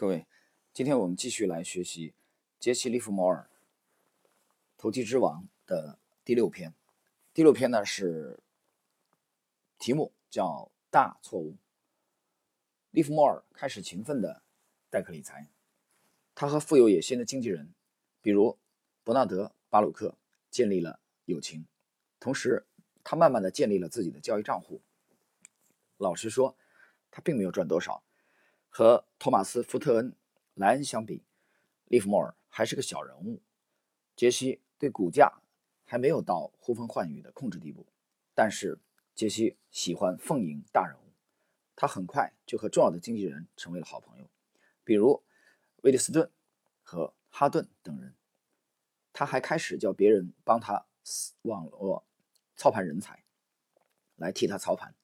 各位，今天我们继续来学习杰西·利弗摩尔《投机之王》的第六篇。第六篇呢是题目叫“大错误”。利弗莫尔开始勤奋的代客理财，他和富有野心的经纪人，比如伯纳德·巴鲁克建立了友情，同时他慢慢的建立了自己的交易账户。老实说，他并没有赚多少。和托马斯·福特恩、莱恩相比，利弗莫尔还是个小人物。杰西对股价还没有到呼风唤雨的控制地步，但是杰西喜欢奉迎大人物。他很快就和重要的经纪人成为了好朋友，比如威利斯顿和哈顿等人。他还开始叫别人帮他网络操盘人才来替他操盘。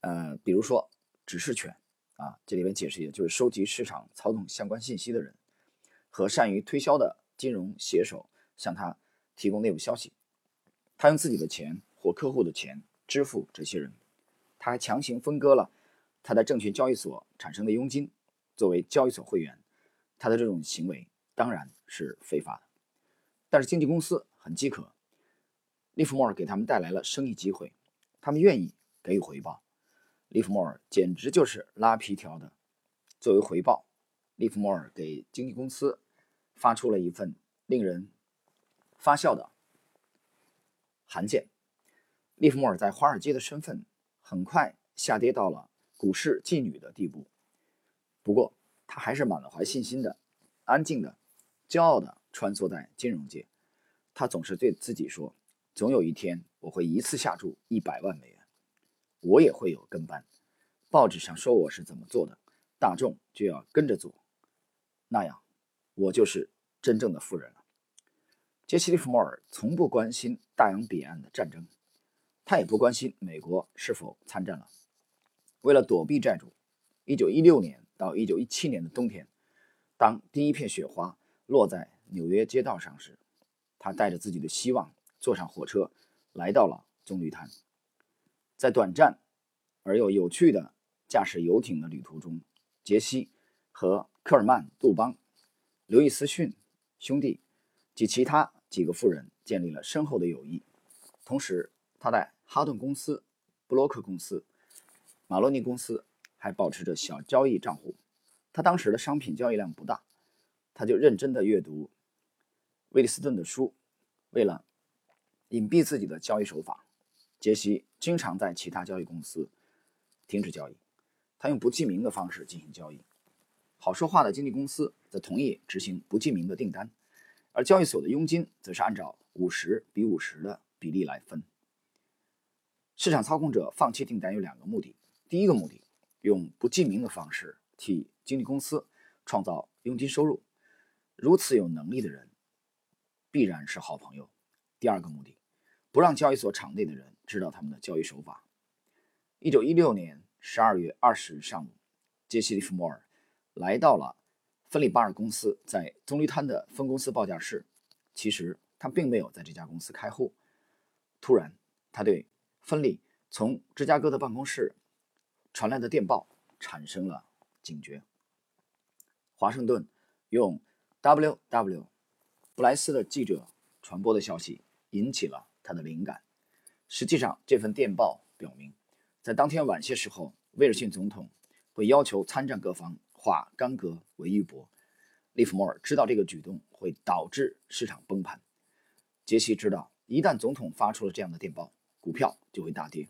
呃，比如说指示权。啊，这里边解释一下，就是收集市场操纵相关信息的人和善于推销的金融写手向他提供内部消息。他用自己的钱或客户的钱支付这些人。他还强行分割了他在证券交易所产生的佣金作为交易所会员。他的这种行为当然是非法的，但是经纪公司很饥渴，利弗莫尔给他们带来了生意机会，他们愿意给予回报。利弗莫尔简直就是拉皮条的。作为回报，利弗莫尔给经纪公司发出了一份令人发笑的函件。利弗莫尔在华尔街的身份很快下跌到了股市妓女的地步。不过，他还是满怀信心的、安静的、骄傲的穿梭在金融界。他总是对自己说：“总有一天，我会一次下注一百万美。”我也会有跟班，报纸上说我是怎么做的，大众就要跟着做，那样我就是真正的富人了。杰西·利弗莫尔从不关心大洋彼岸的战争，他也不关心美国是否参战了。为了躲避债主，1916年到1917年的冬天，当第一片雪花落在纽约街道上时，他带着自己的希望坐上火车，来到了棕榈滩。在短暂而又有趣的驾驶游艇的旅途中，杰西和科尔曼·杜邦、刘易斯逊兄弟及其他几个富人建立了深厚的友谊。同时，他在哈顿公司、布洛克公司、马洛尼公司还保持着小交易账户。他当时的商品交易量不大，他就认真地阅读威利斯顿的书。为了隐蔽自己的交易手法。杰西经常在其他交易公司停止交易，他用不记名的方式进行交易。好说话的经纪公司则同意执行不记名的订单，而交易所的佣金则是按照五十比五十的比例来分。市场操控者放弃订单有两个目的：第一个目的，用不记名的方式替经纪公司创造佣金收入，如此有能力的人必然是好朋友；第二个目的。不让交易所场内的人知道他们的交易手法。一九一六年十二月二十日上午，杰西·利弗莫尔来到了芬里巴尔公司在棕榈滩的分公司报价室。其实他并没有在这家公司开户。突然，他对芬利从芝加哥的办公室传来的电报产生了警觉。华盛顿用 W.W. 布莱斯的记者传播的消息引起了。他的灵感，实际上这份电报表明，在当天晚些时候，威尔逊总统会要求参战各方化干戈为玉帛。利弗莫尔知道这个举动会导致市场崩盘。杰西知道，一旦总统发出了这样的电报，股票就会大跌。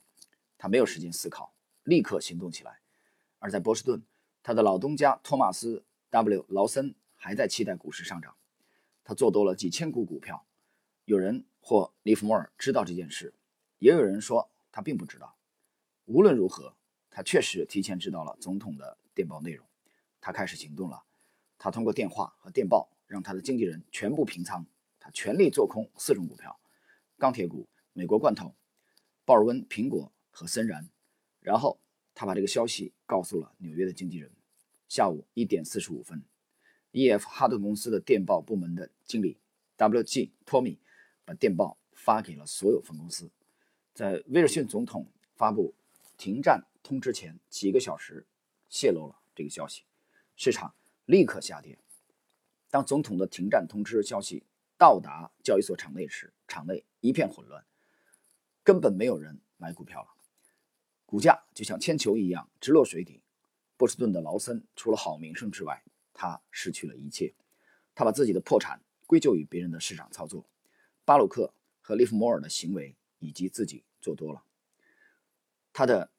他没有时间思考，立刻行动起来。而在波士顿，他的老东家托马斯 ·W· 劳森还在期待股市上涨。他做多了几千股股票。有人。或利弗莫尔知道这件事，也有人说他并不知道。无论如何，他确实提前知道了总统的电报内容。他开始行动了。他通过电话和电报让他的经纪人全部平仓。他全力做空四种股票：钢铁股、美国罐头、鲍尔温苹果和森然。然后他把这个消息告诉了纽约的经纪人。下午一点四十五分，E.F. 哈顿公司的电报部门的经理 W.G. 托米。把电报发给了所有分公司，在威尔逊总统发布停战通知前几个小时，泄露了这个消息。市场立刻下跌。当总统的停战通知消息到达交易所场内时，场内一片混乱，根本没有人买股票了，股价就像铅球一样直落水底。波士顿的劳森除了好名声之外，他失去了一切。他把自己的破产归咎于别人的市场操作，巴鲁克和利弗莫尔的行为以及自己做多了。他的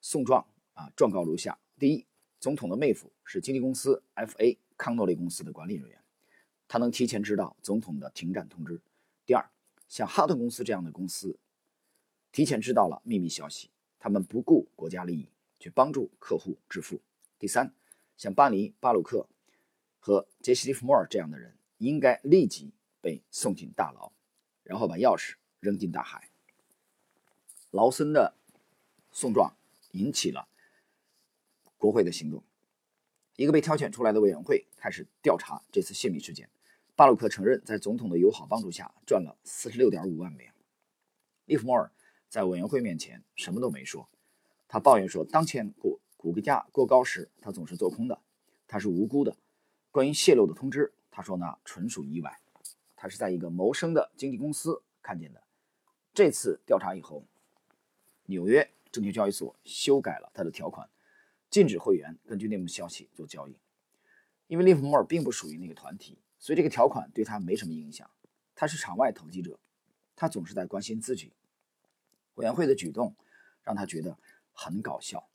诉状啊，状告如下：第一，总统的妹夫是经纪公司 F.A. 康诺利公司的管理人员，他能提前知道总统的停战通知。第二，像哈顿公司这样的公司，提前知道了秘密消息，他们不顾国家利益去帮助客户致富。第三，像巴尼·巴鲁克和杰西·利弗莫尔这样的人，应该立即被送进大牢，然后把钥匙扔进大海。劳森的诉状引起了国会的行动。一个被挑选出来的委员会开始调查这次泄密事件。巴鲁克承认，在总统的友好帮助下赚了四十六点五万美元。利弗莫尔在委员会面前什么都没说。他抱怨说，当前股股价过高时，他总是做空的，他是无辜的。关于泄露的通知，他说那纯属意外，他是在一个谋生的经纪公司看见的。这次调查以后，纽约证券交易所修改了他的条款。禁止会员根据内幕消息做交易，因为利弗莫尔并不属于那个团体，所以这个条款对他没什么影响。他是场外投机者，他总是在关心自己。委员会的举动让他觉得很搞笑。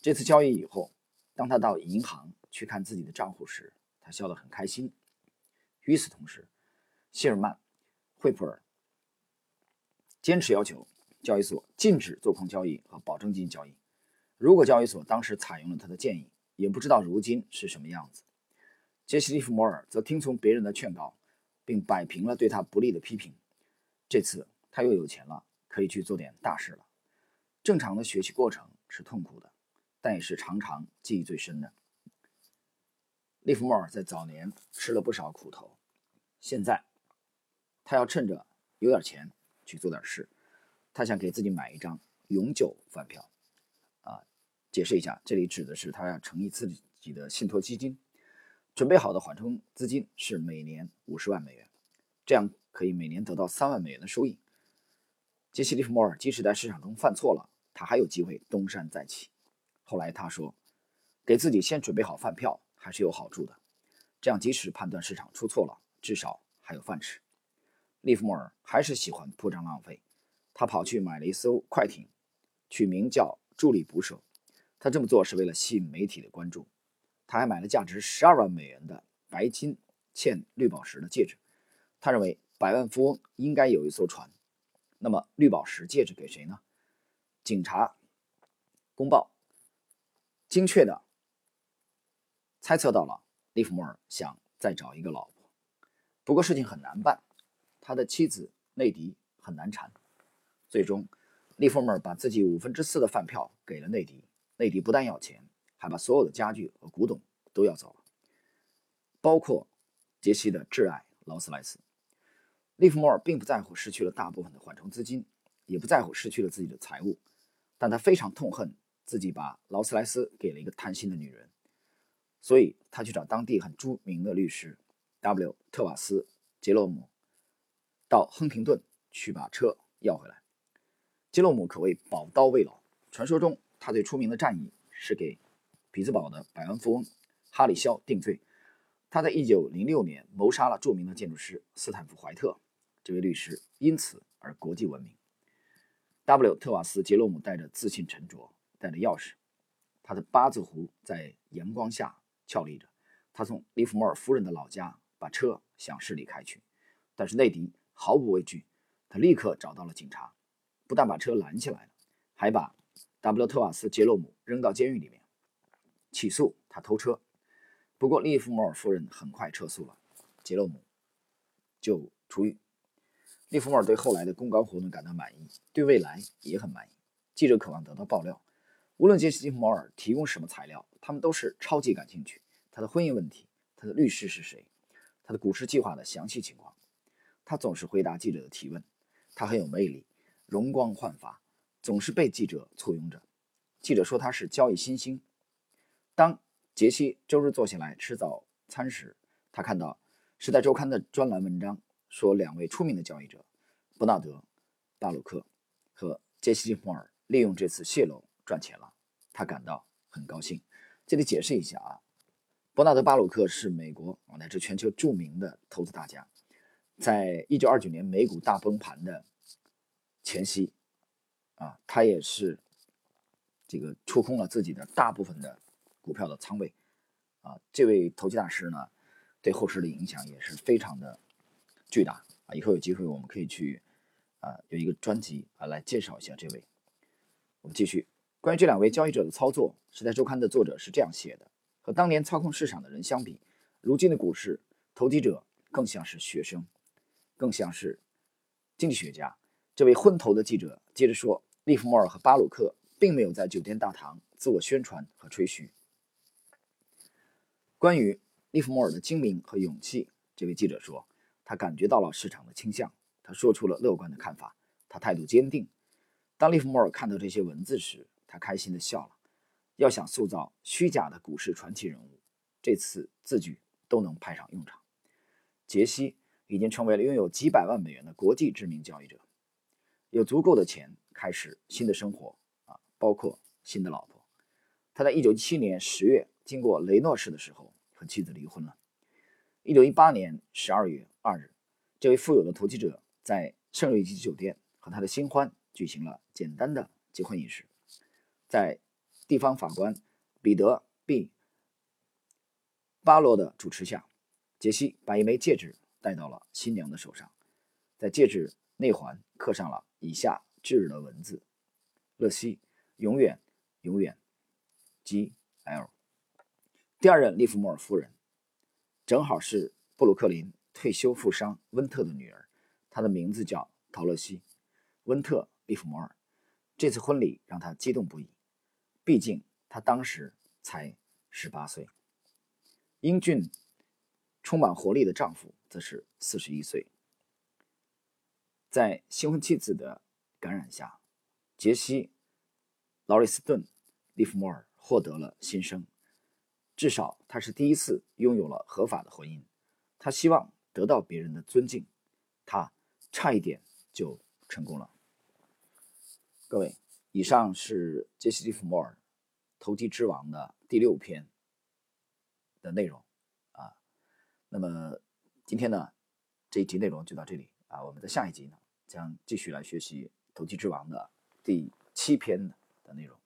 这次交易以后，当他到银行去看自己的账户时，他笑得很开心。与此同时，谢尔曼、惠普尔坚持要求交易所禁止做空交易和保证金交易。如果交易所当时采用了他的建议，也不知道如今是什么样子。杰西·利弗摩尔则听从别人的劝告，并摆平了对他不利的批评。这次他又有钱了，可以去做点大事了。正常的学习过程是痛苦的，但也是常常记忆最深的。利弗莫尔在早年吃了不少苦头，现在他要趁着有点钱去做点事。他想给自己买一张永久饭票。啊解释一下，这里指的是他要成立自己的信托基金，准备好的缓冲资金是每年五十万美元，这样可以每年得到三万美元的收益。杰西·利弗莫尔即使在市场中犯错了，他还有机会东山再起。后来他说，给自己先准备好饭票还是有好处的，这样即使判断市场出错了，至少还有饭吃。利弗莫尔还是喜欢铺张浪费，他跑去买了一艘快艇，取名叫“助力捕手”。他这么做是为了吸引媒体的关注。他还买了价值十二万美元的白金嵌绿宝石的戒指。他认为百万富翁应该有一艘船。那么绿宝石戒指给谁呢？警察公报精确的猜测到了利弗莫尔想再找一个老婆。不过事情很难办，他的妻子内迪很难缠。最终，利弗莫尔把自己五分之四的饭票给了内迪。内迪不但要钱，还把所有的家具和古董都要走了，包括杰西的挚爱劳斯莱斯。利弗莫尔并不在乎失去了大部分的缓冲资金，也不在乎失去了自己的财物，但他非常痛恨自己把劳斯莱斯给了一个贪心的女人，所以他去找当地很著名的律师 W. 特瓦斯·杰洛姆，到亨廷顿去把车要回来。杰洛姆可谓宝刀未老，传说中。他最出名的战役是给匹兹堡的百万富翁哈里肖定罪。他在1906年谋杀了著名的建筑师斯坦福·怀特，这位律师因此而国际闻名。W. 特瓦斯·杰洛姆带着自信沉着，带着钥匙，他的八字胡在阳光下俏丽着。他从利弗莫尔夫人的老家把车向市里开去，但是内迪毫不畏惧，他立刻找到了警察，不但把车拦起来了，还把。W. 特瓦斯·杰洛姆扔到监狱里面，起诉他偷车。不过利弗莫尔夫人很快撤诉了，杰洛姆就出狱。利弗莫尔对后来的公关活动感到满意，对未来也很满意。记者渴望得到爆料，无论杰西·利弗莫尔提供什么材料，他们都是超级感兴趣。他的婚姻问题，他的律师是谁，他的股市计划的详细情况。他总是回答记者的提问，他很有魅力，容光焕发。总是被记者簇拥着。记者说他是交易新星。当杰西周日坐下来吃早餐时，他看到《时代周刊》的专栏文章，说两位出名的交易者伯纳德·巴鲁克和杰西·利弗尔利用这次泄露赚钱了。他感到很高兴。这里解释一下啊，伯纳德·巴鲁克是美国乃至全球著名的投资大家，在一九二九年美股大崩盘的前夕，啊，他也是这个出空了自己的大部分的股票的仓位，啊，这位投机大师呢，对后市的影响也是非常的巨大啊。以后有机会我们可以去啊，有一个专辑啊来介绍一下这位。我们继续。关于这两位交易者的操作，《时代周刊》的作者是这样写的：和当年操控市场的人相比，如今的股市投机者更像是学生，更像是经济学家。这位昏头的记者接着说：“利弗莫尔和巴鲁克并没有在酒店大堂自我宣传和吹嘘。”关于利弗莫尔的精明和勇气，这位记者说：“他感觉到了市场的倾向，他说出了乐观的看法，他态度坚定。”当利弗莫尔看到这些文字时，他开心地笑了。要想塑造虚假的股市传奇人物，这次字句都能派上用场。杰西已经成为了拥有几百万美元的国际知名交易者，有足够的钱开始新的生活啊，包括新的老婆。他在1917年10月经过雷诺市的时候和妻子离婚了。1918年12月2日，这位富有的投机者在圣瑞吉酒店和他的新欢举行了简单的结婚仪式。在地方法官彼得 ·B· 巴罗的主持下，杰西把一枚戒指戴到了新娘的手上，在戒指内环刻上了以下炙热的文字：“乐西，永远，永远，G.L.” 第二任利弗莫尔夫人，正好是布鲁克林退休富商温特的女儿，她的名字叫陶乐西·温特·利弗莫尔。这次婚礼让她激动不已。毕竟她当时才十八岁，英俊、充满活力的丈夫则是四十一岁。在新婚妻子的感染下，杰西·劳瑞斯顿·利弗莫尔获得了新生。至少他是第一次拥有了合法的婚姻。他希望得到别人的尊敬，他差一点就成功了。各位。以上是杰西·利弗莫尔《投机之王》的第六篇的内容。那么今天呢，这一集内容就到这里啊。我们在下一集呢，将继续来学习《投机之王》的第七篇的内容。